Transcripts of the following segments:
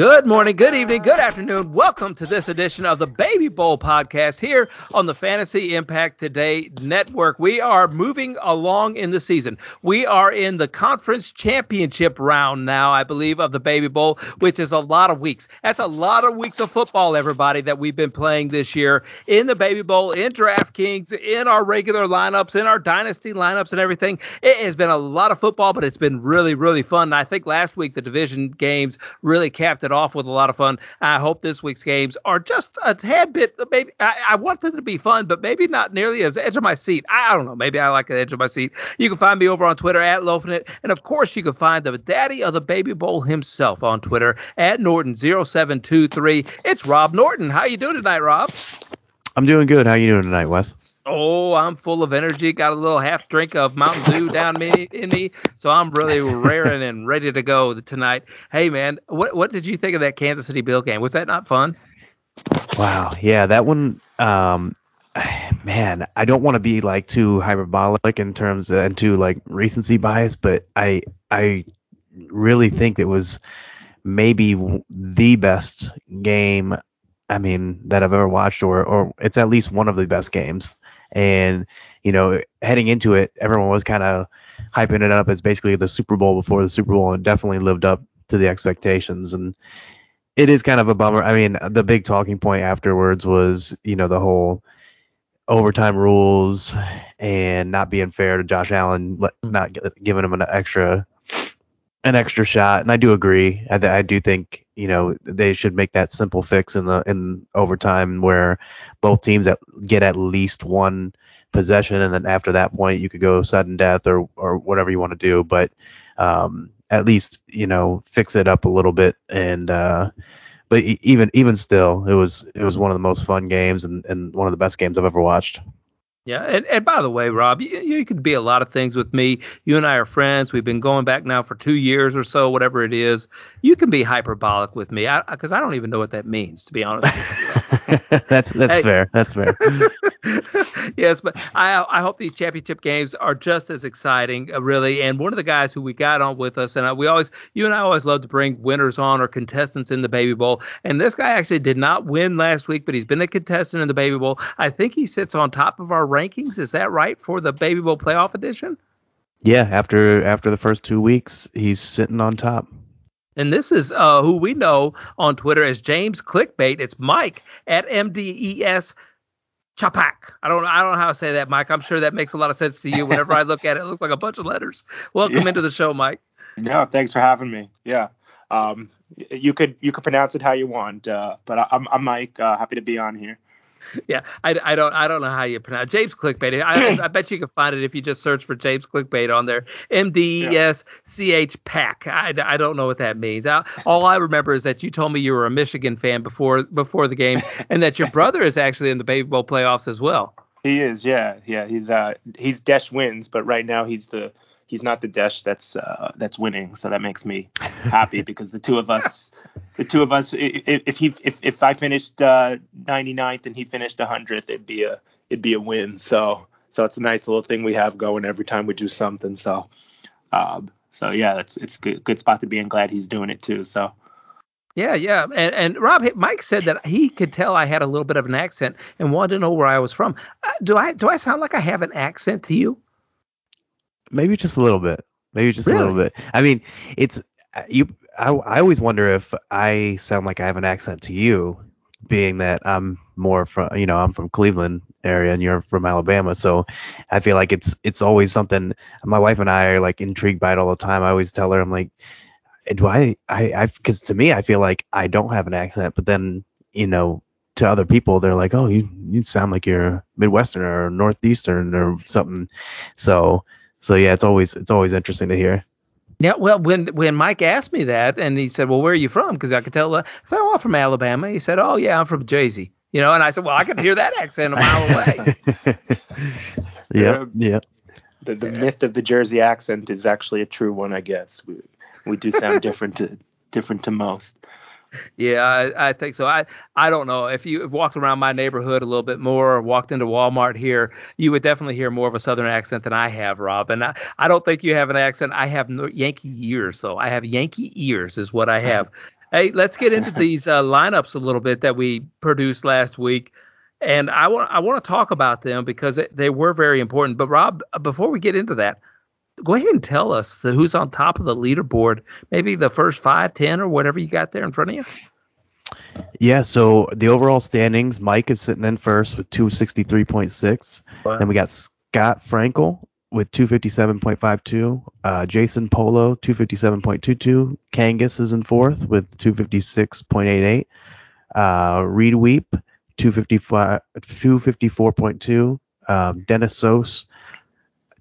Good morning, good evening, good afternoon. Welcome to this edition of the Baby Bowl podcast here on the Fantasy Impact Today Network. We are moving along in the season. We are in the conference championship round now, I believe, of the Baby Bowl, which is a lot of weeks. That's a lot of weeks of football, everybody, that we've been playing this year in the Baby Bowl, in DraftKings, in our regular lineups, in our dynasty lineups, and everything. It has been a lot of football, but it's been really, really fun. And I think last week the division games really capped it off with a lot of fun. I hope this week's games are just a tad bit. Maybe I, I want them to be fun, but maybe not nearly as edge of my seat. I, I don't know. Maybe I like the edge of my seat. You can find me over on Twitter at Lofinit, and of course you can find the daddy of the Baby Bowl himself on Twitter at Norton0723. It's Rob Norton. How you doing tonight, Rob? I'm doing good. How you doing tonight, Wes? Oh, I'm full of energy. Got a little half drink of Mountain Dew down me in me, so I'm really raring and ready to go tonight. Hey, man, what what did you think of that Kansas City Bill game? Was that not fun? Wow, yeah, that one. Um, man, I don't want to be like too hyperbolic in terms of, and too like recency bias, but I I really think it was maybe the best game I mean that I've ever watched, or or it's at least one of the best games and you know, heading into it, everyone was kind of hyping it up as basically the Super Bowl before the Super Bowl, and definitely lived up to the expectations. And it is kind of a bummer. I mean, the big talking point afterwards was, you know, the whole overtime rules and not being fair to Josh Allen, mm. not giving him an extra an extra shot. And I do agree. I, I do think you know they should make that simple fix in the in overtime where both teams get at least one possession, and then after that point you could go sudden death or or whatever you want to do, but um, at least you know fix it up a little bit and. Uh, but even even still, it was it was one of the most fun games and, and one of the best games I've ever watched. Yeah, and, and by the way, Rob, you, you could be a lot of things with me. You and I are friends. We've been going back now for two years or so, whatever it is. You can be hyperbolic with me because I, I, don't even know what that means, to be honest. that's that's hey. fair. That's fair. yes, but I I hope these championship games are just as exciting, uh, really. And one of the guys who we got on with us, and I, we always, you and I always love to bring winners on or contestants in the Baby Bowl. And this guy actually did not win last week, but he's been a contestant in the Baby Bowl. I think he sits on top of our rankings. Is that right for the Baby Bowl playoff edition? Yeah, after after the first two weeks, he's sitting on top. And this is uh, who we know on Twitter as James Clickbait. It's Mike at MDES Chapak. I don't I don't know how to say that, Mike. I'm sure that makes a lot of sense to you. Whenever I look at it, it looks like a bunch of letters. Welcome yeah. into the show, Mike. Yeah, thanks for having me. Yeah. Um, you could you could pronounce it how you want, uh, but I, am I'm Mike. Uh, happy to be on here yeah, I, I don't I don't know how you pronounce James Clickbait. I, I bet you can find it if you just search for James Clickbait on there. M D E S C H Pack. I, I don't know what that means. I, all I remember is that you told me you were a Michigan fan before before the game, and that your brother is actually in the Baby Bowl playoffs as well. He is, yeah, yeah. He's uh he's Desh wins, but right now he's the he's not the Desh that's uh, that's winning. So that makes me happy because the two of us, the two of us, if, if he if, if I finished uh, 99th and he finished 100th, it'd be a it'd be a win. So so it's a nice little thing we have going every time we do something. So um, so yeah, it's it's a good good spot to be and glad he's doing it too. So. Yeah, yeah, and and Rob, Mike said that he could tell I had a little bit of an accent and wanted to know where I was from. Uh, do I do I sound like I have an accent to you? Maybe just a little bit. Maybe just really? a little bit. I mean, it's uh, you. I, I always wonder if I sound like I have an accent to you, being that I'm more from you know I'm from Cleveland area and you're from Alabama, so I feel like it's it's always something. My wife and I are like intrigued by it all the time. I always tell her I'm like, do I I I because to me I feel like I don't have an accent, but then you know to other people they're like, oh you you sound like you're Midwestern or Northeastern or something. So so yeah, it's always it's always interesting to hear. Yeah, well, when when Mike asked me that, and he said, "Well, where are you from?" Because I could tell. Uh, I said, "Oh, I'm from Alabama." He said, "Oh, yeah, I'm from Jersey." You know, and I said, "Well, I can hear that accent a mile away." yeah, yeah. The the myth of the Jersey accent is actually a true one, I guess. We we do sound different to different to most. Yeah, I, I, think so. I I don't know if you walked around my neighborhood a little bit more, or walked into Walmart here, you would definitely hear more of a Southern accent than I have, Rob. And I, I don't think you have an accent. I have no Yankee ears, though. I have Yankee ears, is what I have. Hey, let's get into these uh, lineups a little bit that we produced last week, and I want I want to talk about them because it, they were very important. But Rob, before we get into that, go ahead and tell us the, who's on top of the leaderboard. Maybe the first five, ten, or whatever you got there in front of you. Yeah, so the overall standings, Mike is sitting in first with 263.6. Wow. Then we got Scott Frankel with 257.52. Uh, Jason Polo 257.22. Kangas is in fourth with 256.88. Uh, Reed Weep 255 254.2. Um, Dennis Sos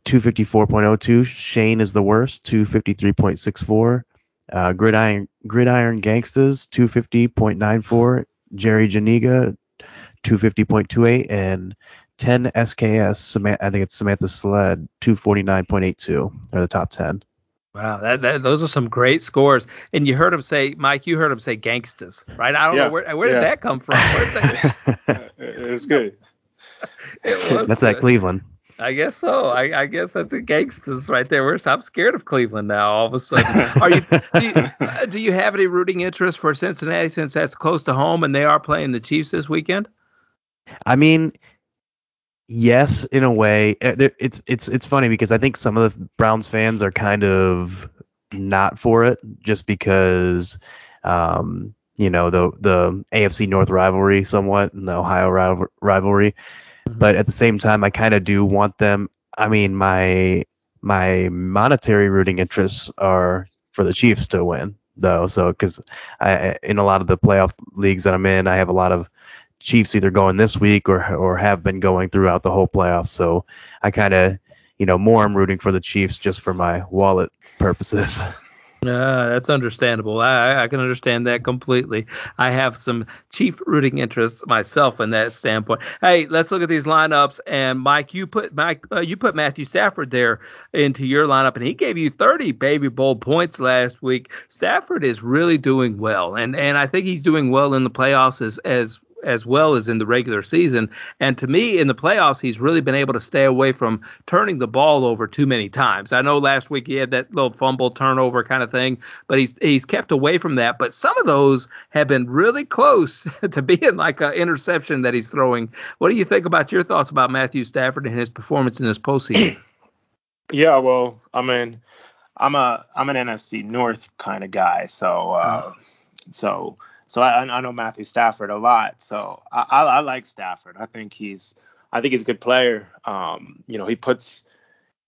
254.02. Shane is the worst 253.64. Uh, Gridiron Gridiron Gangstas 250.94. Jerry Janiga 250.28 and 10 SKS, I think it's Samantha Sled, 249.82 are the top 10. Wow, that, that, those are some great scores. And you heard him say, Mike, you heard him say gangstas, right? I don't yeah. know where where did that come from. it was good. it was that's good. at Cleveland. I guess so. I, I guess that's the gangsters right there. We're I'm scared of Cleveland now. All of a sudden, are you? Do you, uh, do you have any rooting interest for Cincinnati since that's close to home and they are playing the Chiefs this weekend? I mean, yes, in a way. Uh, it's it's it's funny because I think some of the Browns fans are kind of not for it just because um, you know the the AFC North rivalry somewhat and the Ohio rivalry. Mm-hmm. But at the same time, I kind of do want them. I mean, my my monetary rooting interests are for the Chiefs to win, though. So because I in a lot of the playoff leagues that I'm in, I have a lot of Chiefs either going this week or or have been going throughout the whole playoffs. So I kind of, you know, more I'm rooting for the Chiefs just for my wallet purposes. Uh, that's understandable. I, I can understand that completely. I have some chief rooting interests myself in that standpoint. Hey, let's look at these lineups. And Mike, you put Mike, uh, you put Matthew Stafford there into your lineup, and he gave you 30 Baby Bowl points last week. Stafford is really doing well, and and I think he's doing well in the playoffs as as as well as in the regular season. And to me, in the playoffs, he's really been able to stay away from turning the ball over too many times. I know last week he had that little fumble turnover kind of thing, but he's he's kept away from that. But some of those have been really close to being like an interception that he's throwing. What do you think about your thoughts about Matthew Stafford and his performance in this postseason? Yeah, well, I mean, I'm a I'm an NFC North kind of guy, so uh, so so I, I know Matthew Stafford a lot. So I, I, I like Stafford. I think he's I think he's a good player. Um, you know, he puts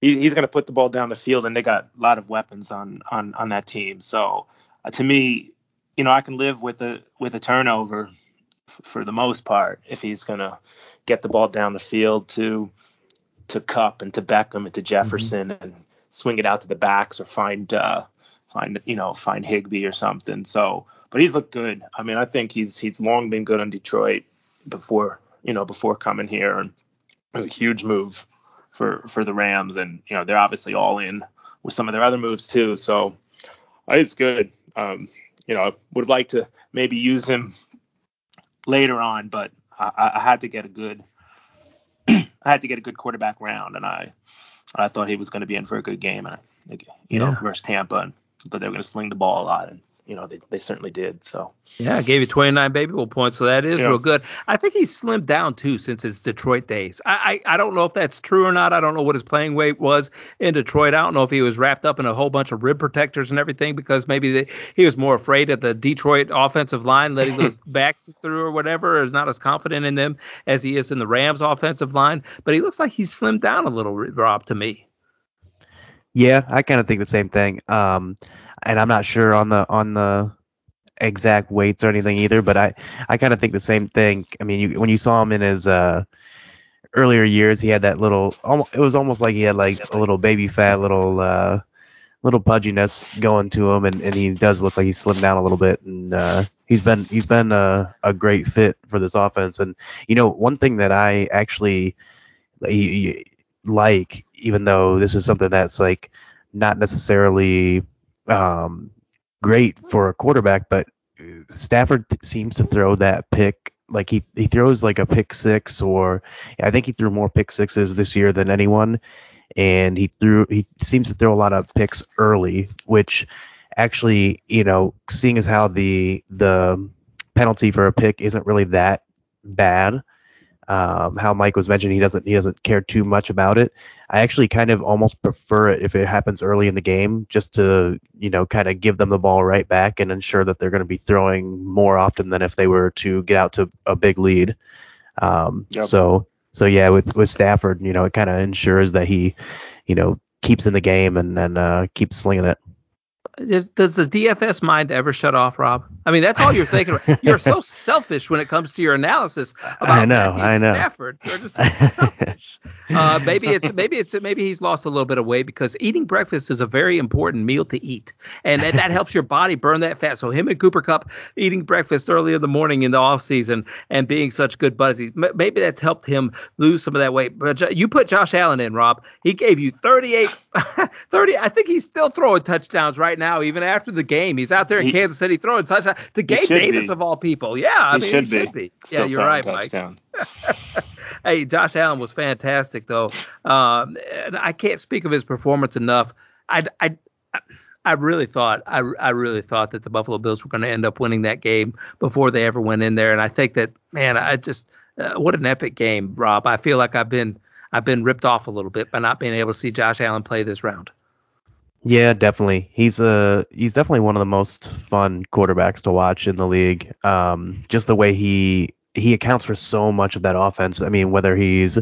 he, he's going to put the ball down the field, and they got a lot of weapons on on on that team. So uh, to me, you know, I can live with a with a turnover f- for the most part if he's going to get the ball down the field to to Kupp and to Beckham and to Jefferson mm-hmm. and swing it out to the backs or find uh, find you know find Higbee or something. So but he's looked good. I mean, I think he's he's long been good on Detroit before you know before coming here, and it was a huge move for for the Rams, and you know they're obviously all in with some of their other moves too. So it's good. Um, you know, I would like to maybe use him later on, but I, I had to get a good I had to get a good quarterback round, and I I thought he was going to be in for a good game, and you yeah. know versus Tampa, and thought they were going to sling the ball a lot, and you know, they, they certainly did. So yeah, I gave you 29 baby bowl points, so that is yeah. real good. I think he's slimmed down too since his Detroit days. I, I I don't know if that's true or not. I don't know what his playing weight was in Detroit. I don't know if he was wrapped up in a whole bunch of rib protectors and everything because maybe the, he was more afraid of the Detroit offensive line letting those backs through or whatever. Or is not as confident in them as he is in the Rams offensive line. But he looks like he's slimmed down a little, Rob, to me. Yeah, I kind of think the same thing. Um, and I'm not sure on the on the exact weights or anything either, but I I kind of think the same thing. I mean, you, when you saw him in his uh, earlier years, he had that little. It was almost like he had like a little baby fat, little uh, little pudginess going to him, and, and he does look like he's slimmed down a little bit, and uh, he's been he's been a, a great fit for this offense. And you know, one thing that I actually like, even though this is something that's like not necessarily um, great for a quarterback, but Stafford seems to throw that pick like he he throws like a pick six or I think he threw more pick sixes this year than anyone, and he threw he seems to throw a lot of picks early, which actually, you know, seeing as how the the penalty for a pick isn't really that bad. Um, how Mike was mentioning, he doesn't he doesn't care too much about it. I actually kind of almost prefer it if it happens early in the game, just to you know kind of give them the ball right back and ensure that they're going to be throwing more often than if they were to get out to a big lead. Um, yep. So so yeah, with with Stafford, you know, it kind of ensures that he, you know, keeps in the game and and uh, keeps slinging it. Does, does the DFS mind ever shut off, Rob? I mean, that's all you're thinking. About. You're so selfish when it comes to your analysis about I know, Matthew I know. Stafford. You're just so selfish. uh, maybe it's maybe it's maybe he's lost a little bit of weight because eating breakfast is a very important meal to eat, and that, that helps your body burn that fat. So him and Cooper Kupp eating breakfast early in the morning in the off season and being such good buddies, maybe that's helped him lose some of that weight. But you put Josh Allen in, Rob. He gave you 38, 30. I think he's still throwing touchdowns right now now, even after the game. He's out there in he, Kansas City throwing touchdowns to Gabe Davis be. of all people. Yeah, I he mean, should he should be. be. yeah, you're right, Mike. hey, Josh Allen was fantastic though. Um, and I can't speak of his performance enough. I, I, I really thought I, I really thought that the Buffalo Bills were going to end up winning that game before they ever went in there, and I think that man, I just uh, what an epic game, Rob. I feel like I've been I've been ripped off a little bit by not being able to see Josh Allen play this round. Yeah, definitely. He's a he's definitely one of the most fun quarterbacks to watch in the league. Um, just the way he he accounts for so much of that offense. I mean, whether he's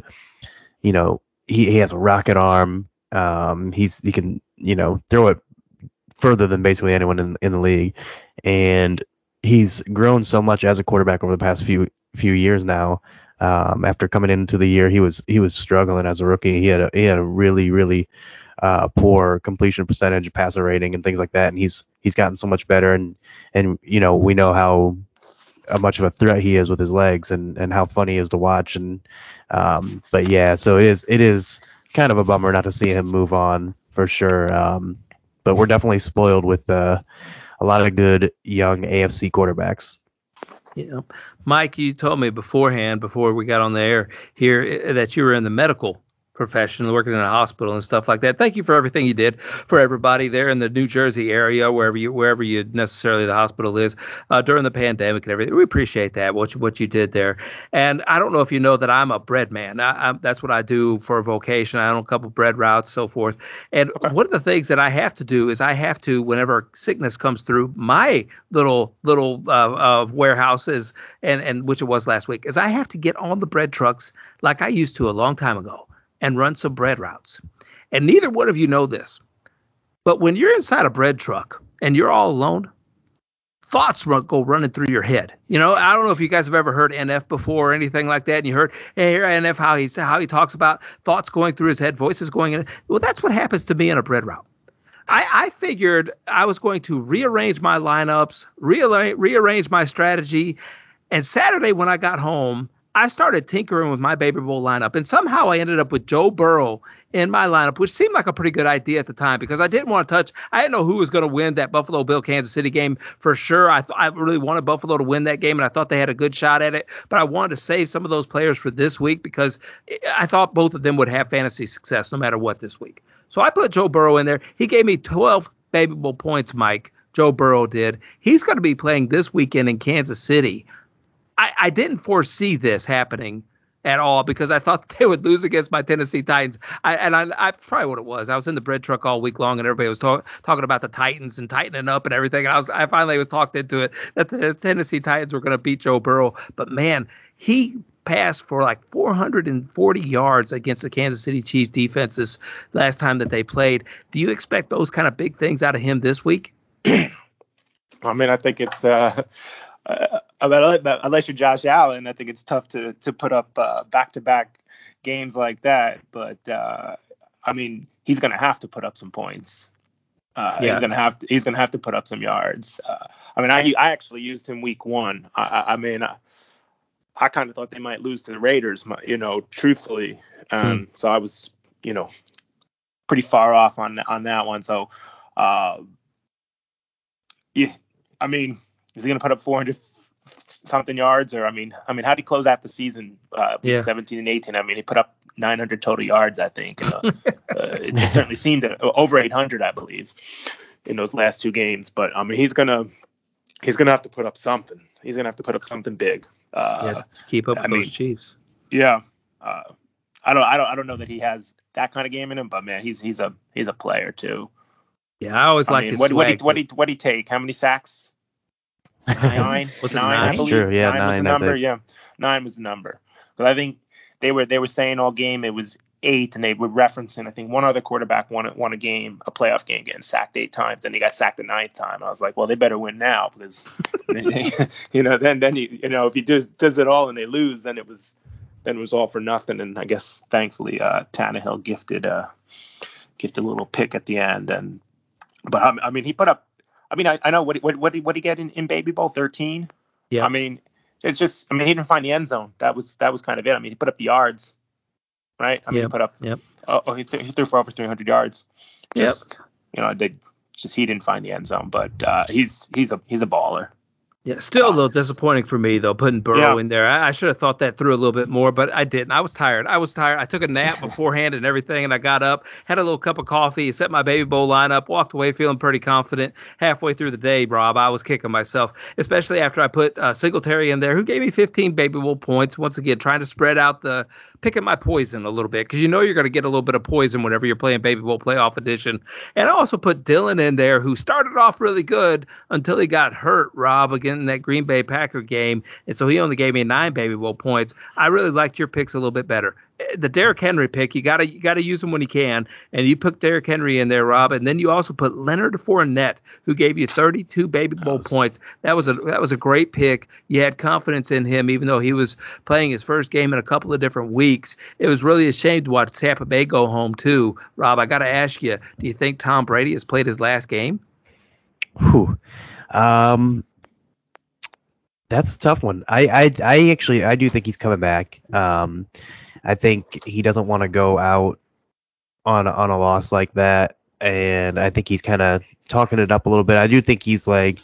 you know he, he has a rocket arm. Um, he's he can you know throw it further than basically anyone in in the league, and he's grown so much as a quarterback over the past few few years now. Um, after coming into the year, he was he was struggling as a rookie. He had a he had a really really uh, poor completion percentage, passer rating, and things like that. And he's he's gotten so much better. And and you know we know how, how much of a threat he is with his legs, and and how funny he is to watch. And um, but yeah, so it is it is kind of a bummer not to see him move on for sure. Um, but we're definitely spoiled with uh, a lot of good young AFC quarterbacks. Yeah, Mike, you told me beforehand, before we got on the air here, that you were in the medical profession, working in a hospital and stuff like that. Thank you for everything you did for everybody there in the New Jersey area, wherever you wherever you necessarily the hospital is uh, during the pandemic and everything. We appreciate that what you, what you did there. And I don't know if you know that I'm a bread man. I, that's what I do for a vocation. I own a couple bread routes, so forth. And okay. one of the things that I have to do is I have to, whenever sickness comes through my little little uh, uh, warehouses, and and which it was last week, is I have to get on the bread trucks like I used to a long time ago and run some bread routes. And neither one of you know this. But when you're inside a bread truck and you're all alone, thoughts run, go running through your head. You know, I don't know if you guys have ever heard NF before or anything like that, and you heard hey, here NF how he how he talks about thoughts going through his head, voices going in. Well, that's what happens to me in a bread route. I, I figured I was going to rearrange my lineups, rearrange, rearrange my strategy, and Saturday when I got home, I started tinkering with my Baby Bowl lineup, and somehow I ended up with Joe Burrow in my lineup, which seemed like a pretty good idea at the time because I didn't want to touch. I didn't know who was going to win that Buffalo Bill Kansas City game for sure. I th- I really wanted Buffalo to win that game, and I thought they had a good shot at it. But I wanted to save some of those players for this week because I thought both of them would have fantasy success no matter what this week. So I put Joe Burrow in there. He gave me 12 Baby Bowl points, Mike. Joe Burrow did. He's going to be playing this weekend in Kansas City. I, I didn't foresee this happening at all because I thought they would lose against my Tennessee Titans. I, and I, I probably what it was. I was in the bread truck all week long, and everybody was talk, talking about the Titans and tightening up and everything. And I was, I finally was talked into it that the Tennessee Titans were going to beat Joe Burrow. But man, he passed for like 440 yards against the Kansas City Chiefs defense this last time that they played. Do you expect those kind of big things out of him this week? I mean, I think it's. Uh, uh, unless you're Josh Allen, I think it's tough to to put up back to back games like that. But uh, I mean, he's going to have to put up some points. Uh, yeah. He's gonna have to. He's gonna have to put up some yards. Uh, I mean, I I actually used him week one. I, I, I mean, I, I kind of thought they might lose to the Raiders. You know, truthfully. Um, hmm. So I was, you know, pretty far off on on that one. So, uh, yeah, I mean, is he going to put up 400 something yards? Or I mean, I mean, how did he close out the season? Uh, yeah. 17 and 18. I mean, he put up 900 total yards, I think. Uh, uh, it, certainly seemed to, over 800, I believe. in those last two games. But I mean, he's gonna he's gonna have to put up something. He's gonna have to put up something big. Uh, yeah, keep up with I those mean, Chiefs. Yeah. Uh, I don't I don't I don't know that he has that kind of game in him, but man, he's he's a he's a player too. Yeah, I always I like mean, his what what he what too. he what he take? How many sacks? Nine. Was nine, nine? I That's believe. true, yeah, nine, was the number. Yeah, nine was the number. But I think they were they were saying all game it was eight, and they were referencing I think one other quarterback won a- won a game, a playoff game, getting sacked eight times, and he got sacked the ninth time. I was like, well, they better win now because you know then then you you know if he does does it all and they lose, then it was then it was all for nothing. And I guess thankfully uh, Tannehill gifted uh gifted a little pick at the end, and but I, I mean he put up. I mean, I, I know what what what did what he get in, in Baby Bowl 13? Yeah. I mean, it's just I mean he didn't find the end zone. That was that was kind of it. I mean he put up the yards, right? I mean Yep, he put up. yep. Oh, oh he, threw, he threw for over 300 yards. Yep. You know, they just he didn't find the end zone, but uh, he's he's a he's a baller. Yeah, still a little disappointing for me though, putting Burrow Yeah. in there. I, I should have thought that through a little bit more, but I didn't. I was tired. I was tired. I took a nap beforehand and everything, and I got up, had a little cup of coffee, set my baby bowl lineup, walked away feeling pretty confident. Halfway through the day, Rob, I was kicking myself, especially after I put uh, Singletary in there, who gave me 15 baby bowl points. Once again, trying to spread out the picking my poison a little bit because you know you're going to get a little bit of poison whenever you're playing baby bowl playoff edition. And I also put Dillon in there, who started off really good until he got hurt, Rob, again in that Green Bay Packer game. And so he only gave me nine baby bowl points. I really liked your picks a little bit better. The Derrick Henry pick, you gotta you gotta use him when you can, and you put Derrick Henry in there, Rob, and then you also put Leonard Fournette, who gave you 32 baby bowl Nice. points. That was a that was a great pick. You had confidence in him, even though he was playing his first game in a couple of different weeks. It was really a shame to watch Tampa Bay go home too. Rob, I got to ask you, do you think Tom Brady has played his last game? Whew. Um, that's a tough one. I, I, I actually, I do think he's coming back. Um, I think he doesn't want to go out on on a loss like that, and I think he's kind of talking it up a little bit. I do think he's like,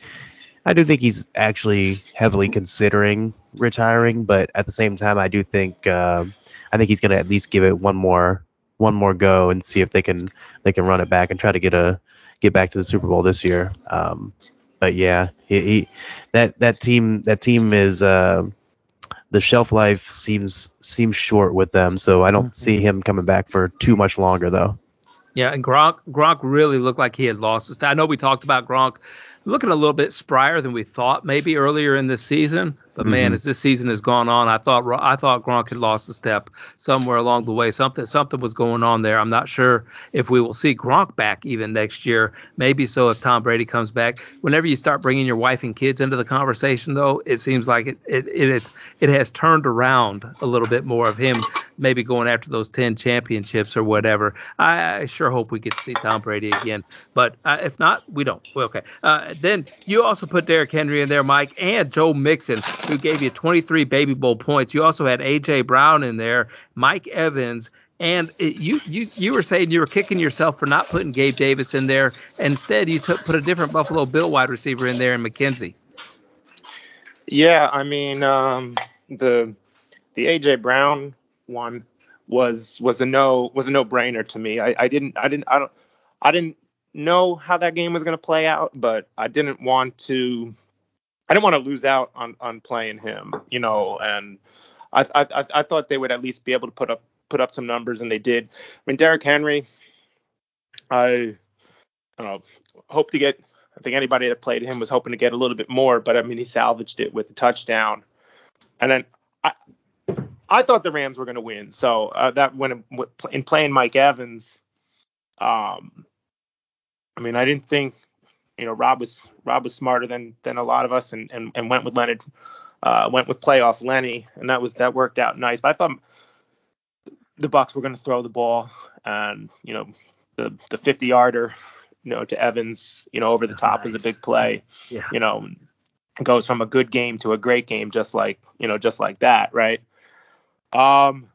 I do think he's actually heavily considering retiring, but at the same time, I do think, um I think he's gonna at least give it one more, one more go and see if they can, they can run it back and try to get a, get back to the Super Bowl this year. Um, but yeah, he, he that that team that team is uh, the shelf life seems seems short with them, so I don't mm-hmm. see him coming back for too much longer though. Yeah, and Gronk Gronk really looked like he had lost his. I know we talked about Gronk looking a little bit sprier than we thought maybe earlier in this season. But man, Mhm. as this season has gone on, I thought I thought Gronk had lost a step somewhere along the way. Something something was going on there. I'm not sure if we will see Gronk back even next year. Maybe so if Tom Brady comes back. Whenever you start bringing your wife and kids into the conversation, though, it seems like it it it, is, it has turned around a little bit more of him maybe going after those 10 championships or whatever. I, I sure hope we get to see Tom Brady again. But uh, if not, we don't. Well, okay. Uh, then you also put Derrick Henry in there, Mike, and Joe Mixon, who gave you 23 Baby Bowl points. You also had A.J. Brown in there, Mike Evans. And it, you, you you were saying you were kicking yourself for not putting Gabe Davis in there. Instead, you took put a different Buffalo Bill wide receiver in there in McKenzie. Yeah, I mean, um, the the AJ Brown one was was a no was a no brainer to me. I, I didn't I didn't I don't I didn't know how that game was going to play out, but I didn't want to I didn't want to lose out on on playing him, you know, and I I I- thought they would at least be able to put up put up some numbers, and they did. I mean, Derrick Henry, I I don't know, hope to get. I think anybody that played him was hoping to get a little bit more, but I mean, he salvaged it with a touchdown. And then I, I thought the Rams were going to win. So uh, that when in playing Mike Evans, um, I mean, I didn't think, you know, Rob was Rob was smarter than than a lot of us, and and, and went with Leonard, uh, went with playoff Lenny, and that was that worked out nice. But I thought the Bucs were going to throw the ball, and you know, the the 50 yarder, you know, to Evans, you know, over the That's top was a nice. big play Yeah. you know, goes from a good game to a great game, just like you know, just like that, right? Um,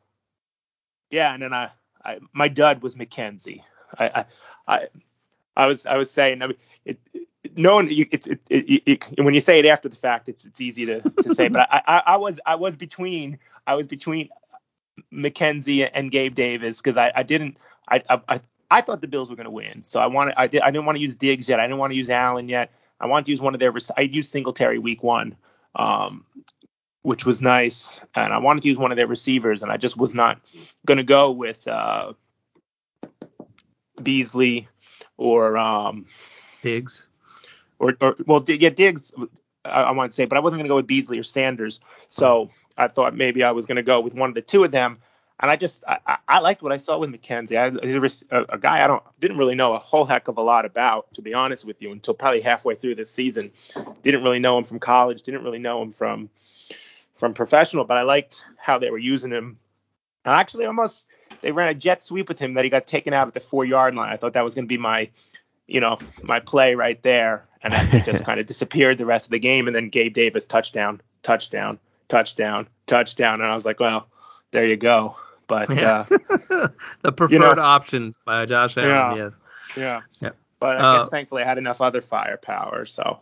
yeah, and then I, I my dud was McKenzie. I, I, I, I was, I was saying, I mean, it, it no one, you, it, it, when you say it after the fact, it's it's easy to, to say, but I, I, I was, I was between, I was between McKenzie and Gabe Davis because I, I didn't, I, I, I I thought the Bills were going to win, so I wanted I did I didn't want to use Diggs yet. I didn't want to use Allen yet. I wanted to use one of their. I used Singletary week one, um, which was nice, and I wanted to use one of their receivers, and I just was not going to go with uh, Beasley or um, Diggs. Or, or well, yeah, Diggs. I, I want to say, but I wasn't going to go with Beasley or Sanders. So I thought maybe I was going to go with one of the two of them. And I just I, I liked what I saw with McKenzie. I, he's a, a, guy I don't didn't really know a whole heck of a lot about, to be honest with you, until probably halfway through this season. Didn't really know him from college. Didn't really know him from from professional. But I liked how they were using him. And actually, almost they ran a jet sweep with him that he got taken out at the four yard line. I thought that was going to be my you know my play right there, and then he just kind of disappeared the rest of the game. And then Gabe Davis touchdown, touchdown, touchdown, touchdown, and I was like, well, there you go. But yeah. uh, the preferred you know, option by Josh Allen, yeah, yes. Yeah. Yeah. But I uh, guess thankfully I had enough other firepower, so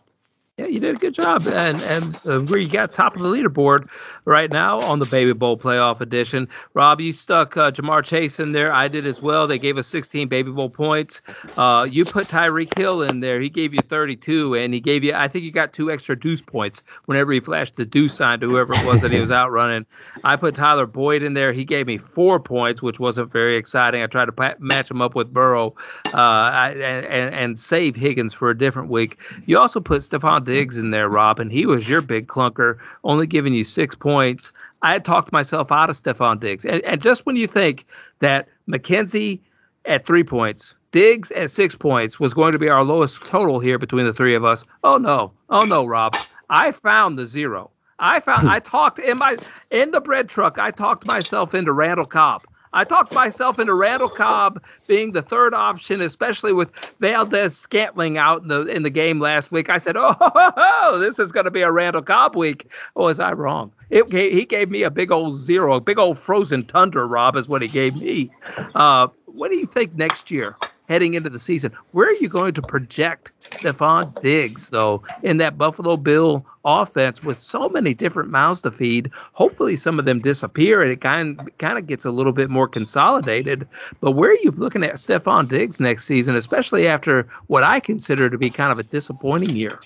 yeah, you did a good job, and and uh, where you got top of the leaderboard right now on the Baby Bowl playoff edition. Rob, you stuck uh, Ja'Marr Chase in there. I did as well. They gave us 16 Baby Bowl points. Uh, you put Tyreek Hill in there. He gave you 32, and he gave you, I think you got two extra deuce points whenever he flashed the deuce sign to whoever it was that he was out running. I put Tyler Boyd in there. He gave me four points, which wasn't very exciting. I tried to match him up with Burrow uh, I, and, and save Higgins for a different week. You also put Stefon Diggs in there, Rob, and he was your big clunker, only giving you six points. I had talked myself out of Stefon Diggs. And, and just when you think that McKenzie at three points, Diggs at six points was going to be our lowest total here between the three of us. Oh no. Oh no, Rob. I found the zero. I found I talked in my in the bread truck, I talked myself into Randall Cobb. I talked myself into Randall Cobb being the third option, especially with Valdes-Scantling out in the in the game last week. I said, "Oh, ho, ho, this is going to be a Randall Cobb week." Oh, was I wrong? It, he gave me a big old zero, a big old frozen tundra. Rob is what he gave me. Uh, what do you think next year? Heading into the season. Where are you going to project Stefon Diggs, though, in that Buffalo Bill offense with so many different mouths to feed? Hopefully, some of them disappear and it kind kind of gets a little bit more consolidated. But where are you looking at Stefon Diggs next season, especially after what I consider to be kind of a disappointing year?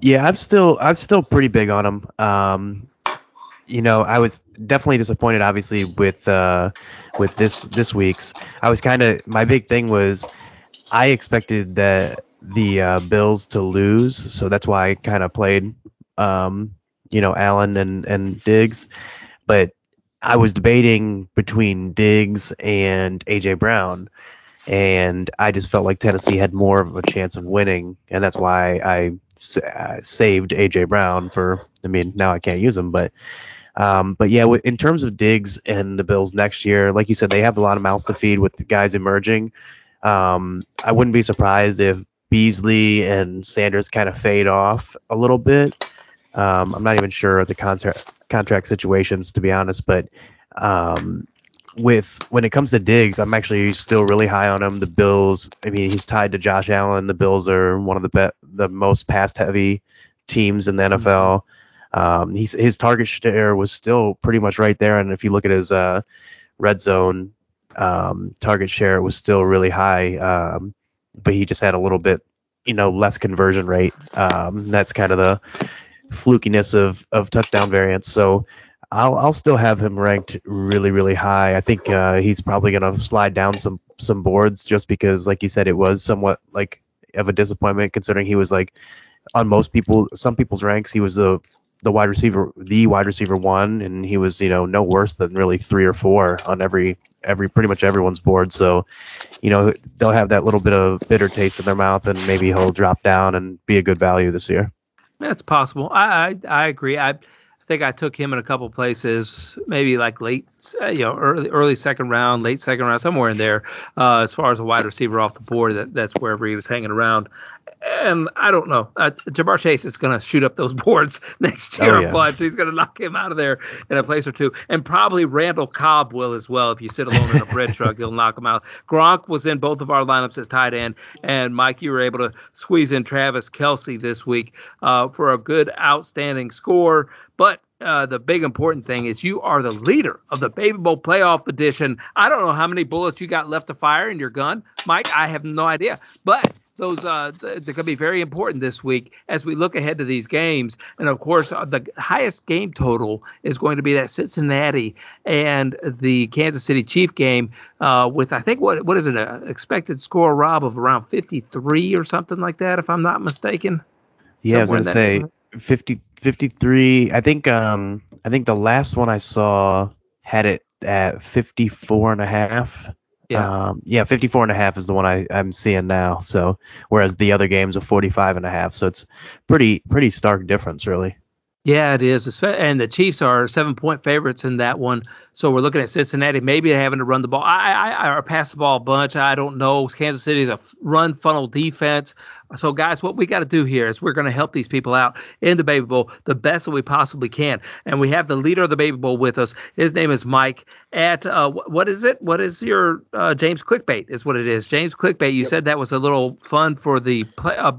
Yeah, I'm still I'm still pretty big on him. Um, you know, I was definitely disappointed, obviously, with uh, with this this week's. I was kind of my big thing was I expected that the uh, Bills to lose, so that's why I kind of played, um, you know, Allen and and Diggs, but I was debating between Diggs and AJ Brown, and I just felt like Tennessee had more of a chance of winning, and that's why I uh, saved AJ Brown for. I mean, now I can't use him, but um, but yeah, in terms of Diggs and the Bills next year, like you said, they have a lot of mouths to feed with the guys emerging. Um, I wouldn't be surprised if Beasley and Sanders kind of fade off a little bit. Um, I'm not even sure of the contract contract situations to be honest, but um, with when it comes to Diggs, I'm actually still really high on him. The Bills, I mean, he's tied to Josh Allen. The Bills are one of the be- the most pass heavy teams in the NFL. Mm-hmm. Um, he's, his target share was still pretty much right there, and if you look at his uh, red zone um, target share, it was still really high. Um, but he just had a little bit, you know, less conversion rate. Um, that's kind of the flukiness of of touchdown variance. So I'll I'll still have him ranked really really high. I think uh, he's probably going to slide down some some boards just because, like you said, it was somewhat like of a disappointment considering he was like on most people some people's ranks he was the the wide receiver, the wide receiver one, and he was you know no worse than really three or four on every every pretty much everyone's board. So, you know they'll have that little bit of bitter taste in their mouth, and maybe he'll drop down and be a good value this year. That's possible. I I, I agree. I I think I took him in a couple places, maybe like late, you know, early early second round, late second round, somewhere in there. Uh, as far as a wide receiver off the board, that that's wherever he was hanging around. And I don't know. Uh, Ja'Marr Chase is going to shoot up those boards next year oh, yeah. a bunch. He's going to knock him out of there in a place or two. And probably Randall Cobb will as well. If you sit alone in a bread truck, he'll knock him out. Gronk was in both of our lineups as tight end. And Mike, you were able to squeeze in Travis Kelce this week uh, for a good, outstanding score. But uh, the big important thing is you are the leader of the Baby Bowl playoff edition. I don't know how many bullets you got left to fire in your gun, Mike. I have no idea, but those uh, they're going to be very important this week as we look ahead to these games. And of course, uh, the highest game total is going to be that Cincinnati and the Kansas City Chief game uh, with I think what what is it an expected score, Rob, of around 53 or something like that, if I'm not mistaken. Yeah, I was going to say 50, 53. I think um I think the last one I saw had it at 54 and a half. Yeah. Um, yeah, 54 and a half is the one I, I'm seeing now. So, whereas the other games are 45 and a half. So it's pretty, pretty stark difference, really. Yeah, it is. And the Chiefs are seven point favorites in that one. So we're looking at Cincinnati maybe having to run the ball. I, I, I pass the ball a bunch. I don't know. Kansas City is a run funnel defense. So guys, what we got to do here is we're going to help these people out in the Baby Bowl the best that we possibly can. And we have the leader of the Baby Bowl with us. His name is Mike. At uh, what is it? What is your uh, James Clickbait? Is what it is. James Clickbait. You yep. said that was a little fun for the play, uh,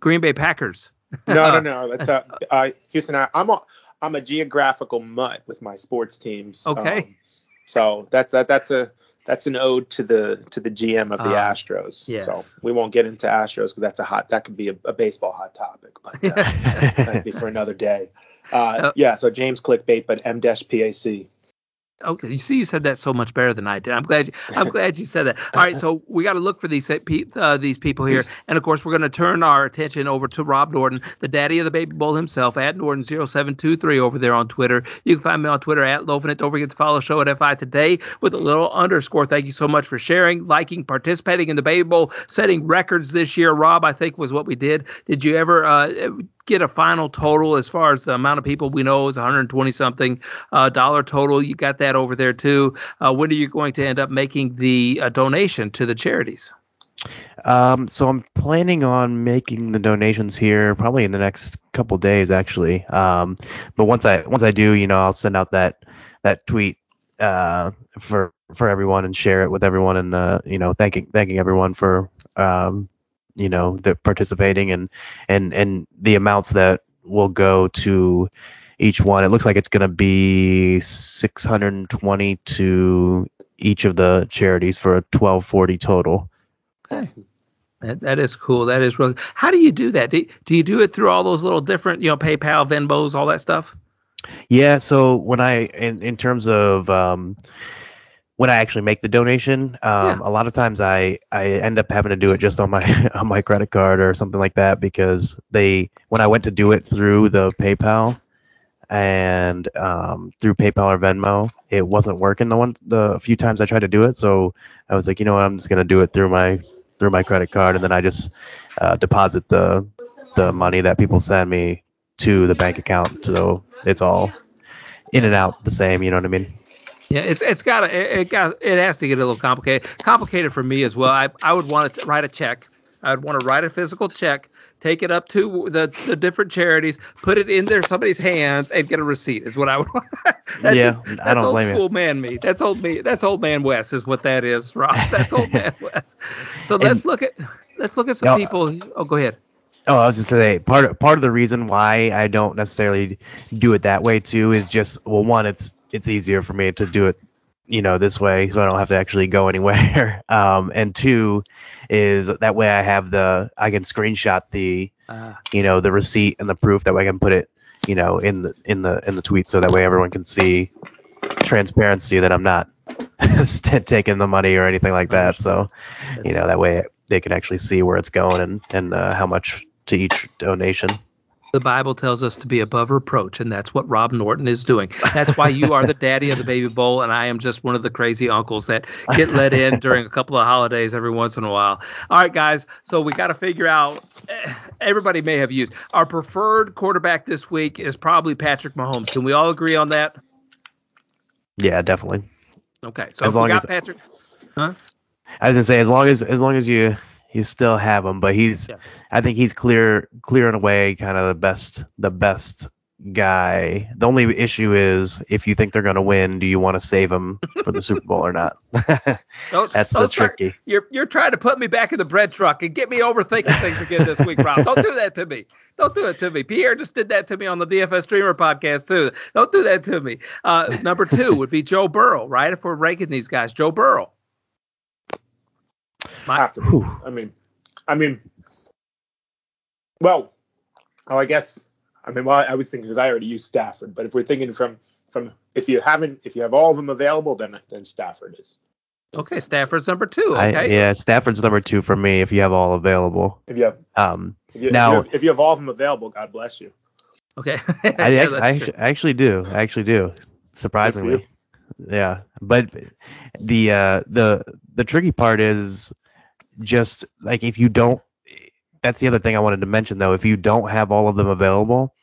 Green Bay Packers no, no, no. That's uh, uh, Houston. I, am a I'm a geographical mutt with my sports teams. Okay. Um, so that that that's a that's an ode to the to the GM of the uh, Astros. Yes. So we won't get into Astros because that's a hot that could be a, a baseball hot topic, but uh, that'd be for another day. Uh, uh, yeah. So James clickbait, but M dash PAC. Okay, you see, you said that so much better than I did. I'm glad. You, I'm glad you said that. All right, so we got to look for these uh, these people here, and of course, we're going to turn our attention over to Rob Norton, the daddy of the baby bowl himself, at Norton0723 over there on Twitter. You can find me on Twitter at Lofinit. Don't forget to follow the show at FI Today with a little underscore. Thank you so much for sharing, liking, participating in the baby bowl, setting records this year. Rob, I think was what we did. Did you ever uh, get a final total as far as the amount of people we know is 120 something uh, dollar total. You got that over there too. Uh, when are you going to end up making the uh, donation to the charities? Um, so I'm planning on making the donations here probably in the next couple days, actually. Um, but once I once I do, you know, I'll send out that that tweet uh, for for everyone and share it with everyone, and uh, you know, thanking thanking everyone for um, you know the participating and and and the amounts that will go to each one. It looks like it's going to be 620 to each of the charities for a 1240 total. Okay. That, that is cool. That is really. How do you do that? Do, do you do it through all those little different, you know, PayPal, Venmos, all that stuff? Yeah. So when I, in in terms of um, when I actually make the donation, um, yeah. a lot of times I, I end up having to do it just on my on my credit card or something like that because they when I went to do it through the PayPal and um, through PayPal or Venmo, it wasn't working the one the few times I tried to do it. So I was like, you know what, I'm just gonna do it through my through my credit card, and then I just uh, deposit the the money that people send me to the bank account. So it's all in and out the same. You know what I mean? Yeah, it's it's got it, it got it has to get a little complicated. Complicated for me as well. I I would want to write a check. I'd want to write a physical check, take it up to the the different charities, put it in there somebody's hands, and get a receipt. Is what I would. that's yeah, just, that's I don't old blame school man me. That's old me. That's old man Wes is what that is, Rob. That's old man Wes. So and, let's look at let's look at some people. Oh, go ahead. Oh, I was just say part part of the reason why I don't necessarily do it that way too is just well, one, it's it's easier for me to do it, you know, this way, so I don't have to actually go anywhere. Um, and two is that way I have the I can screenshot the, uh, you know, the receipt and the proof that way I can put it, you know, in the in the in the tweet, so that way everyone can see transparency that I'm not taking the money or anything like that. So, you know, that way they can actually see where it's going and and uh, how much to each donation. The Bible tells us to be above reproach, and that's what Rob Norton is doing. That's why you are the daddy of the baby bowl, and I am just one of the crazy uncles that get let in during a couple of holidays every once in a while. All right, guys. So we got to figure out. Eh, everybody may have used our preferred quarterback this week is probably Patrick Mahomes. Can we all agree on that? Yeah, definitely. Okay, so as long we got as, Patrick, huh? I was gonna say as long as as long as you you still have him, but he's yeah. I think he's clear clearing away kind of the best the best guy. The only issue is if you think they're going to win, do you want to save him for the Super Bowl or not? Don't- That's don't the start- tricky. You're you're trying to put me back in the bread truck and get me overthinking things again this week, Rob. Don't do that to me. Don't do it to me. Pierre just did that to me on the DFS Streamer podcast too. Don't do that to me. Uh, number two would be Joe Burrow, right? If we're ranking these guys, Joe Burrow. My- Have to be. I mean, I mean, well, oh, I guess. I mean, well, I was thinking because I already used Stafford, but if we're thinking from from if you haven't, if you have all of them available, then then Stafford is. okay, Stafford's number two. I, Okay. yeah, Stafford's number two for me if you have all available. If you have, Um, if you, Now- if, you have if you have all of them available, God bless you. Okay. I, Yeah, I, I, I actually do. I actually do. Surprisingly. Yeah. But the uh the the tricky part is just like if you don't that's the other thing I wanted to mention though. If you don't have all of them available,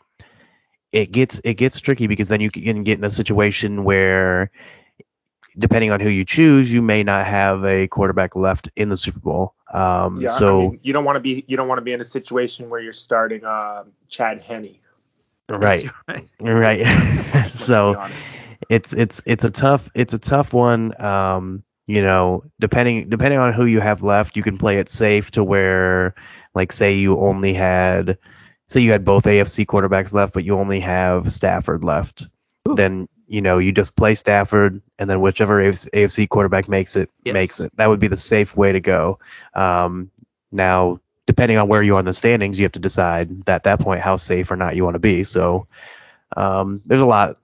it gets it gets tricky because then you can get in a situation where depending on who you choose, you may not have a quarterback left in the Super Bowl. Um Yeah, so I mean, you don't want to be you don't want to be in a situation where you're starting uh, Chad Henne. right. right. Right. let's so be honest. It's it's it's a tough it's a tough one. Um, you know, depending depending on who you have left, you can play it safe to where, like, say you only had, say you had both AFC quarterbacks left, but you only have Stafford left. Ooh. Then you know you just play Stafford, and then whichever AFC, quarterback makes it Yes. makes it. That would be the safe way to go. Um, now, depending on where you are in the standings, you have to decide at that point how safe or not you want to be. So, um, there's a lot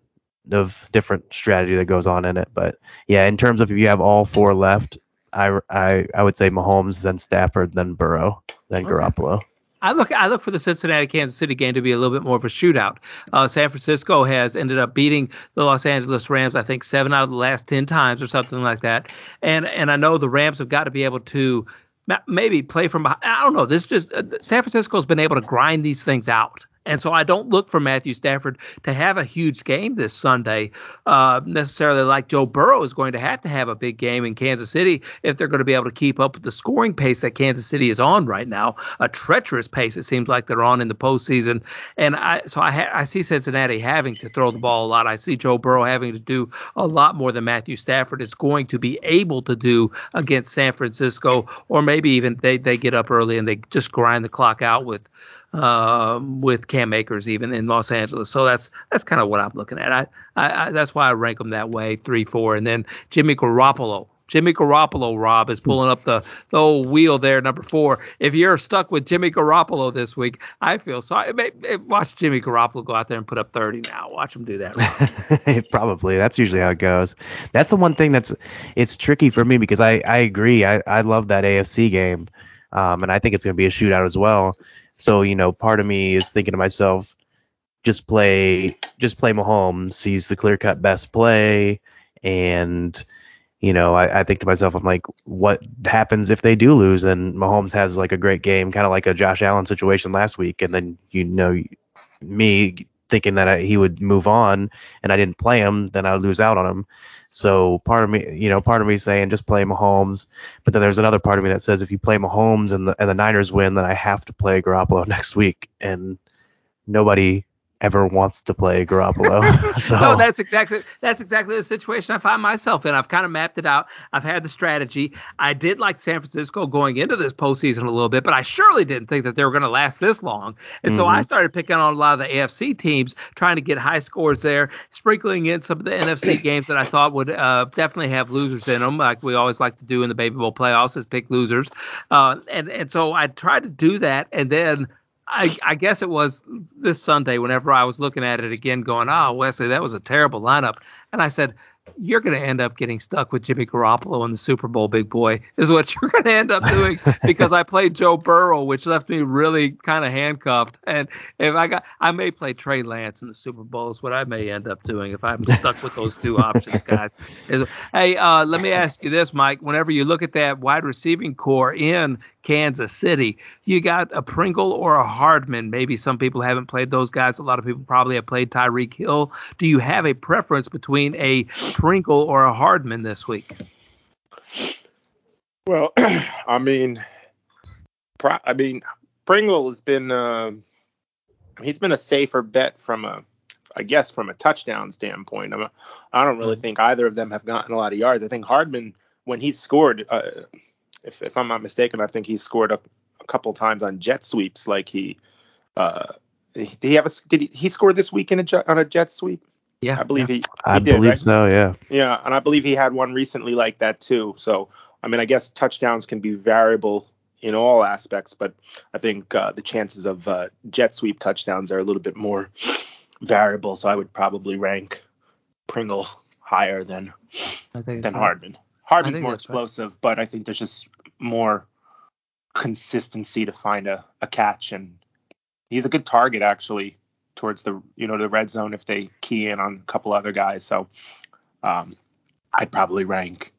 of different strategy that goes on in it. But yeah, in terms of if you have all four left, I, I, I would say Mahomes, then Stafford, then Burrow, then Okay. Garoppolo. I look I look for the Cincinnati Kansas City game to be a little bit more of a shootout. Uh, San Francisco has ended up beating the Los Angeles Rams, I think seven out of the last ten times or something like that. And and I know the Rams have got to be able to maybe play from behind. I don't know. This just uh, San Francisco's been able to grind these things out. And so I don't look for Matthew Stafford to have a huge game this Sunday, uh, necessarily like Joe Burrow is going to have to have a big game in Kansas City if they're going to be able to keep up with the scoring pace that Kansas City is on right now, a treacherous pace it seems like they're on in the postseason. And I so I ha- I see Cincinnati having to throw the ball a lot. I see Joe Burrow having to do a lot more than Matthew Stafford is going to be able to do against San Francisco, or maybe even they they get up early and they just grind the clock out with um, with Cam Akers even in Los Angeles. So that's that's kind of what I'm looking at. I, I, I that's why I rank them that way, three, four, and then Jimmy Garoppolo. Jimmy Garoppolo, Rob, is pulling up the, the old wheel there, number four. If you're stuck with Jimmy Garoppolo this week, I feel sorry. Watch Jimmy Garoppolo go out there and put up 30 now. Watch him do that. Probably. That's usually how it goes. That's the one thing that's it's tricky for me because I, I agree. I, I love that AFC game. Um, and I think it's going to be a shootout as well. So, you know, part of me is thinking to myself, just play just play Mahomes. He's the clear cut best play. And, you know, I, I think to myself, I'm like, what happens if they do lose and Mahomes has like a great game, kind of like a Josh Allen situation last week. And then, you know, me thinking that I, he would move on and I didn't play him, then I would lose out on him. So part of me, you know, part of me saying just play Mahomes, but then there's another part of me that says if you play Mahomes and the and the Niners win, then I have to play Garoppolo next week, and nobody ever wants to play Garoppolo. so No, that's exactly that's exactly the situation I find myself in. I've kind of mapped it out. I've had the strategy. I did like San Francisco going into this postseason a little bit, but I surely didn't think that they were going to last this long. And so I started picking on a lot of the AFC teams, trying to get high scores there, sprinkling in some of the NFC games that I thought would uh, definitely have losers in them, like we always like to do in the Baby Bowl playoffs, is pick losers. Uh, and and so I tried to do that, and then. I, I guess it was this Sunday whenever I was looking at it again, going, "Oh, Wesley, that was a terrible lineup." And I said, "You're going to end up getting stuck with Jimmy Garoppolo in the Super Bowl, big boy." Is what you're going to end up doing because I played Joe Burrow, which left me really kind of handcuffed. And if I got, I may play Trey Lance in the Super Bowl. Is what I may end up doing if I'm stuck with those two options, guys. Hey, uh, let me ask you this, Mike. Whenever you look at that wide receiving corps in Kansas City. You got a Pringle or a Hardman. Maybe some people haven't played those guys. A lot of people probably have played Tyreek Hill. Do you have a preference between a Pringle or a Hardman this week? Well, I mean, pro- I mean, Pringle has been uh, he's been a safer bet from a I guess from a touchdown standpoint. I'm, I don't really think either of them have gotten a lot of yards. I think Hardman, when he scored, uh, if, if I'm not mistaken, I think he scored a, a couple times on jet sweeps. Like he, uh, did he have a did he, he score this week in a jet, on a jet sweep? Yeah, I believe yeah. he, he I did, believe right? so. Yeah. Yeah, and I believe he had one recently like that too. So I mean, I guess touchdowns can be variable in all aspects, but I think uh, the chances of uh, jet sweep touchdowns are a little bit more variable. So I would probably rank Pringle higher than I think than so. Hardman. Hardman's more that's right. explosive, but I think there's just more consistency to find a, a catch, and he's a good target actually towards the you know the red zone if they key in on a couple other guys. So um, I'd probably rank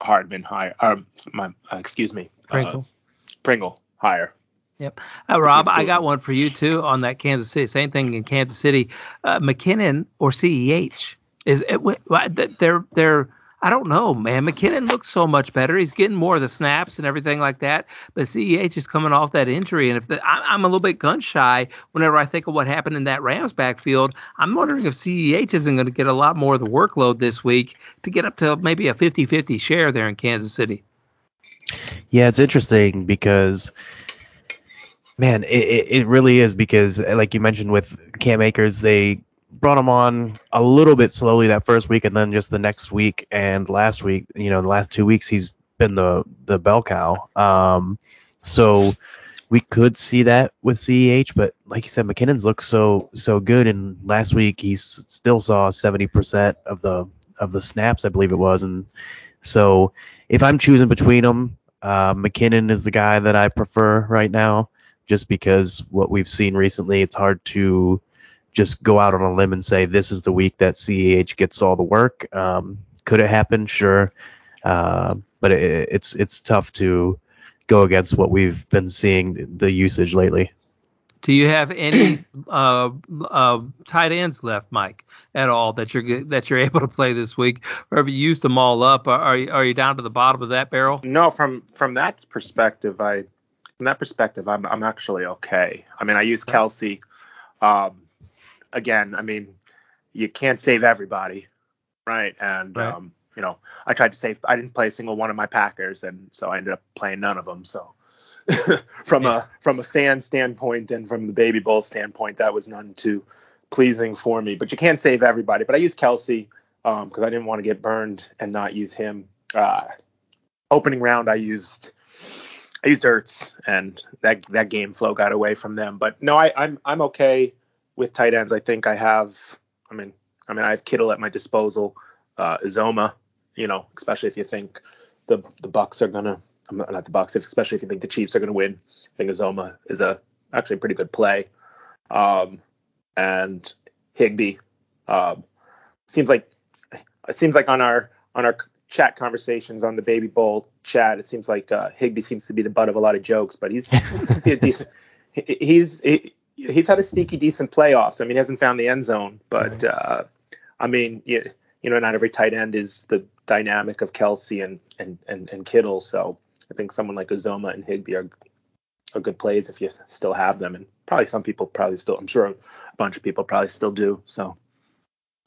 Hardman higher. Um, my uh, excuse me, uh, Pringle. Pringle higher. Uh, Rob, I got one for you too on that Kansas City. Same thing in Kansas City. Uh, McKinnon or CEH is it, they're they're I don't know, man. McKinnon looks so much better. He's getting more of the snaps and everything like that. But CEH is coming off that injury, and if the, I, I'm a little bit gun shy whenever I think of what happened in that Rams backfield, I'm wondering if CEH isn't going to get a lot more of the workload this week to get up to maybe a 50-50 share there in Kansas City. Yeah, it's interesting because, man, it, it, really is because, like you mentioned with Cam Akers, they brought him on a little bit slowly that first week, and then just the next week and last week, you know, the last two weeks, he's been the the bell cow. Um, so we could see that with CEH, but like you said, McKinnon's looked so so good, and last week he still saw 70% of the of the snaps, I believe it was, and so if I'm choosing between them, uh, McKinnon is the guy that I prefer right now, just because what we've seen recently, it's hard to just go out on a limb and say this is the week that CEH gets all the work. Um, could it happen? Sure, uh, but it, it's it's tough to go against what we've been seeing the usage lately. Do you have any uh, uh, tight ends left, Mike, at all that you're that you're able to play this week, or have you used them all up? Are are you, are you down to the bottom of that barrel? No, from from that perspective, I from that perspective, I'm I'm actually okay. I mean, I use Kelce. Um, again, I mean, you can't save everybody, right? And Right. um, you know, I tried to save. I didn't play a single one of my Packers, and so I ended up playing none of them. So, from Yeah. a from a fan standpoint and from the Baby Bowl standpoint, that was none too pleasing for me. But you can't save everybody. But I used Kelce because I didn't want to get burned and not use him. Uh, opening round, I used I used Ertz, and that that game flow got away from them. But no, I, I'm I'm okay with tight ends. I think I have. I mean, I mean, I have Kittle at my disposal. Uh, Uzomah, you know, especially if you think the the Bucs are gonna. I'm not, the Bucs, especially if you think the Chiefs are gonna win. I think Uzomah is a actually a pretty good play. Um, and Higbee, um, seems like it seems like on our on our chat conversations on the Baby Bowl chat, it seems like uh, Higbee seems to be the butt of a lot of jokes, but he's a decent. he- He's he, he's had a sneaky decent playoffs. I mean, he hasn't found the end zone, but Right. uh, I mean, you, you know, not every tight end is the dynamic of Kelce and and and, and Kittle. So I think someone like Uzomah and Higbee are are good plays if you still have them, and probably some people probably still. I'm sure a bunch of people probably still do. So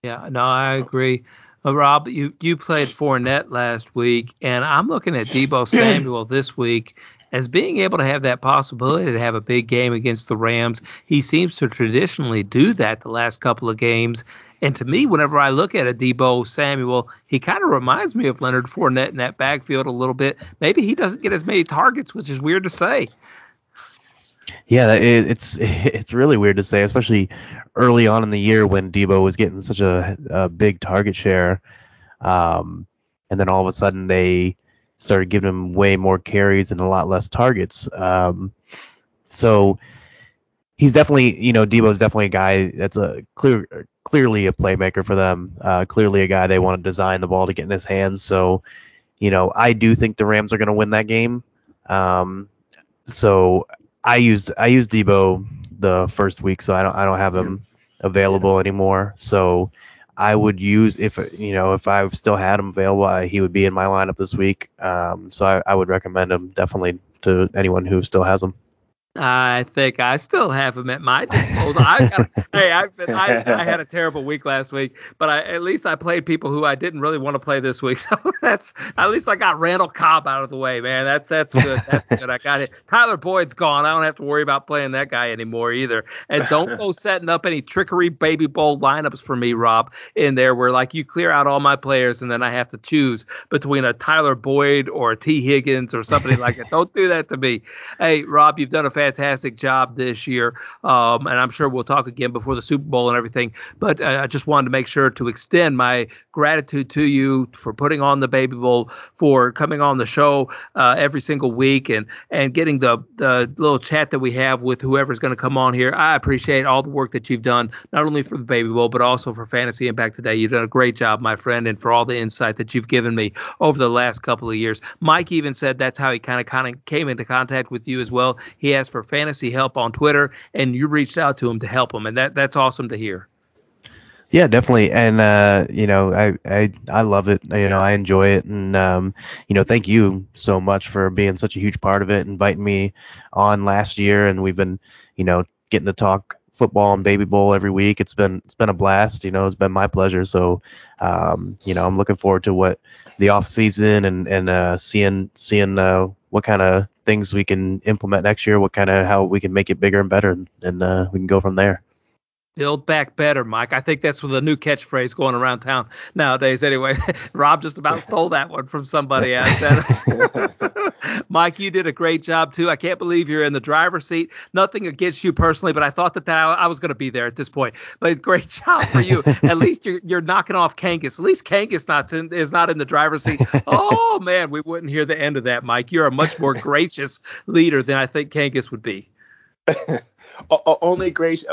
Yeah, no, I agree. Uh, Rob, you you played Fournette last week, and I'm looking at Deebo Samuel this week as being able to have that possibility to have a big game against the Rams. He seems to traditionally do that the last couple of games. And to me, whenever I look at a Deebo Samuel, he kind of reminds me of Leonard Fournette in that backfield a little bit. Maybe he doesn't get as many targets, which is weird to say. Yeah, it, it's it's really weird to say, especially early on in the year when Deebo was getting such a, a big target share, um, and then all of a sudden they started giving him way more carries and a lot less targets. Um, so he's definitely, you know, Deebo's definitely a guy that's a clear, clearly a playmaker for them. Uh, clearly a guy they want to design the ball to get in his hands. So, you know, I do think the Rams are going to win that game. Um, so I used I used Deebo the first week, so I don't I don't have him available anymore. So I would use if you know if I still had him available, I, he would be in my lineup this week. Um, so I, I would recommend him definitely to anyone who still has him. I think I still have them at my disposal. I got, hey, I've been, I, I had a terrible week last week, but I, at least I played people who I didn't really want to play this week. So that's at least I got Randall Cobb out of the way, man. That's that's good. That's good. I got it. Tyler Boyd's gone. I don't have to worry about playing that guy anymore either. And don't go setting up any trickery baby bowl lineups for me, Rob, in there where like you clear out all my players and then I have to choose between a Tyler Boyd or a Tee Higgins or something like that. Don't do that to me. Hey, Rob, you've done a fantastic job this year, um, and I'm sure we'll talk again before the Super Bowl and everything. But uh, I just wanted to make sure to extend my gratitude to you for putting on the Baby Bowl, for coming on the show uh, every single week, and and getting the the little chat that we have with whoever's going to come on here. I appreciate all the work that you've done, not only for the Baby Bowl but also for Fantasy Impact today. You've done a great job, my friend, and for all the insight that you've given me over the last couple of years. Mike even said that's how he kind of kind of came into contact with you as well. He asked for fantasy help on Twitter, and you reached out to him to help him, and that that's awesome to hear. Yeah, definitely, and uh, you know, I, I I love it. You know, I enjoy it, and um, you know, thank you so much for being such a huge part of it, inviting me on last year, and we've been, you know, getting to talk football and baby bowl every week. It's been it's been a blast. You know, it's been my pleasure. So, um, you know, I'm looking forward to what the off season and and uh, seeing seeing uh, what kind of things we can implement next year, what kind of how we can make it bigger and better, and, uh, we can go from there. Build back better, Mike. I think that's the new catchphrase going around town nowadays. Anyway, Rob just about stole that one from somebody else. Mike, you did a great job too. I can't believe you're in the driver's seat. Nothing against you personally, but I thought that, that I was going to be there at this point. But great job for you. at least you're you're knocking off Kangas. At least Kangas not in, is not in the driver's seat. Oh man, we wouldn't hear the end of that, Mike. You're a much more gracious leader than I think Kangas would be. Only gracious,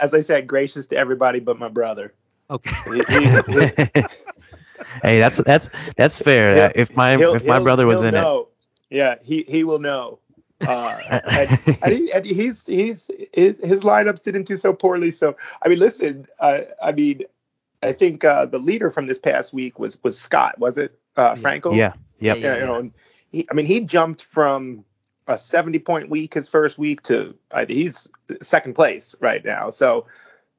as I said, gracious to everybody but my brother. Okay. hey, that's that's that's fair. if my if my brother was in know. it, yeah, he he will know. Uh, and, and, he, and, he's he's his, his lineups didn't do so poorly. So I mean, listen, uh, I mean, I think uh, the leader from this past week was was Scott, was it? Uh, Frankel. Yeah. Yep. Yeah. You know, he, I mean, he jumped from a 70 point week his first week to uh, he's second place right now. So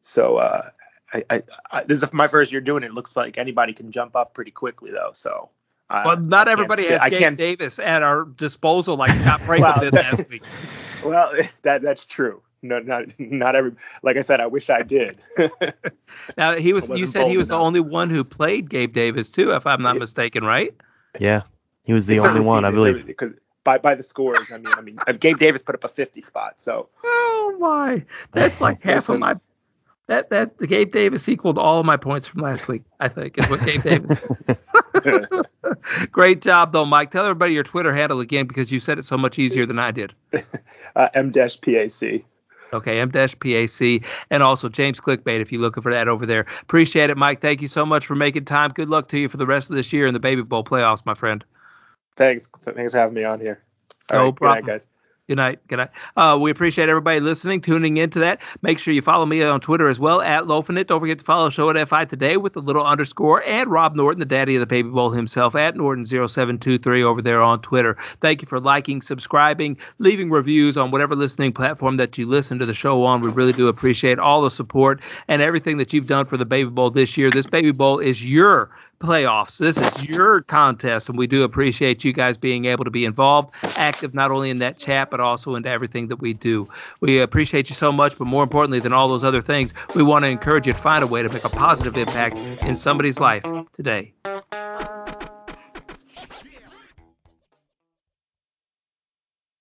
so uh, I, I, I, this is my first year doing it. it. Looks like anybody can jump up pretty quickly though. So uh, well, not everybody has Gabe Davis at our disposal like Scott Frankel well, did last week. Well, that that's true. No, not not every. Like I said, I wish I did. now he was. You said he was enough. the only one who played Gabe Davis too, if I'm not mistaken, right? Yeah, he was the only one, I believe. Because by by the scores. I mean, I mean, Gabe Davis put up a 50 spot. So. Oh my, that's like half of my. That that the Gabe Davis equaled all of my points from last week. I think is what Gabe Davis. Great job though, Mike. Tell everybody your Twitter handle again because you said it so much easier than I did. Uh, M dash PAC. Okay, M dash PAC. and also James Clickbait if you're looking for that over there. Appreciate it, Mike. Thank you so much for making time. Good luck to you for the rest of this year in the Baby Bowl playoffs, my friend. Thanks. Thanks for having me on here. All no right, problem. Good night, guys. Good night. Good night. Uh, we appreciate everybody listening, tuning into that. Make sure you follow me on Twitter as well at Lofinit. Don't forget to follow Show at FI today with the little underscore and Rob Norton, the daddy of the Baby Bowl himself, at Norton0723 over there on Twitter. Thank you for liking, subscribing, leaving reviews on whatever listening platform that you listen to the show on. We really do appreciate all the support and everything that you've done for the Baby Bowl this year. This Baby Bowl is your playoffs. This is your contest, and we do appreciate you guys being able to be involved, active not only in that chat, but also into everything that we do. We appreciate you so much, but more importantly than all those other things, we want to encourage you to find a way to make a positive impact in somebody's life today.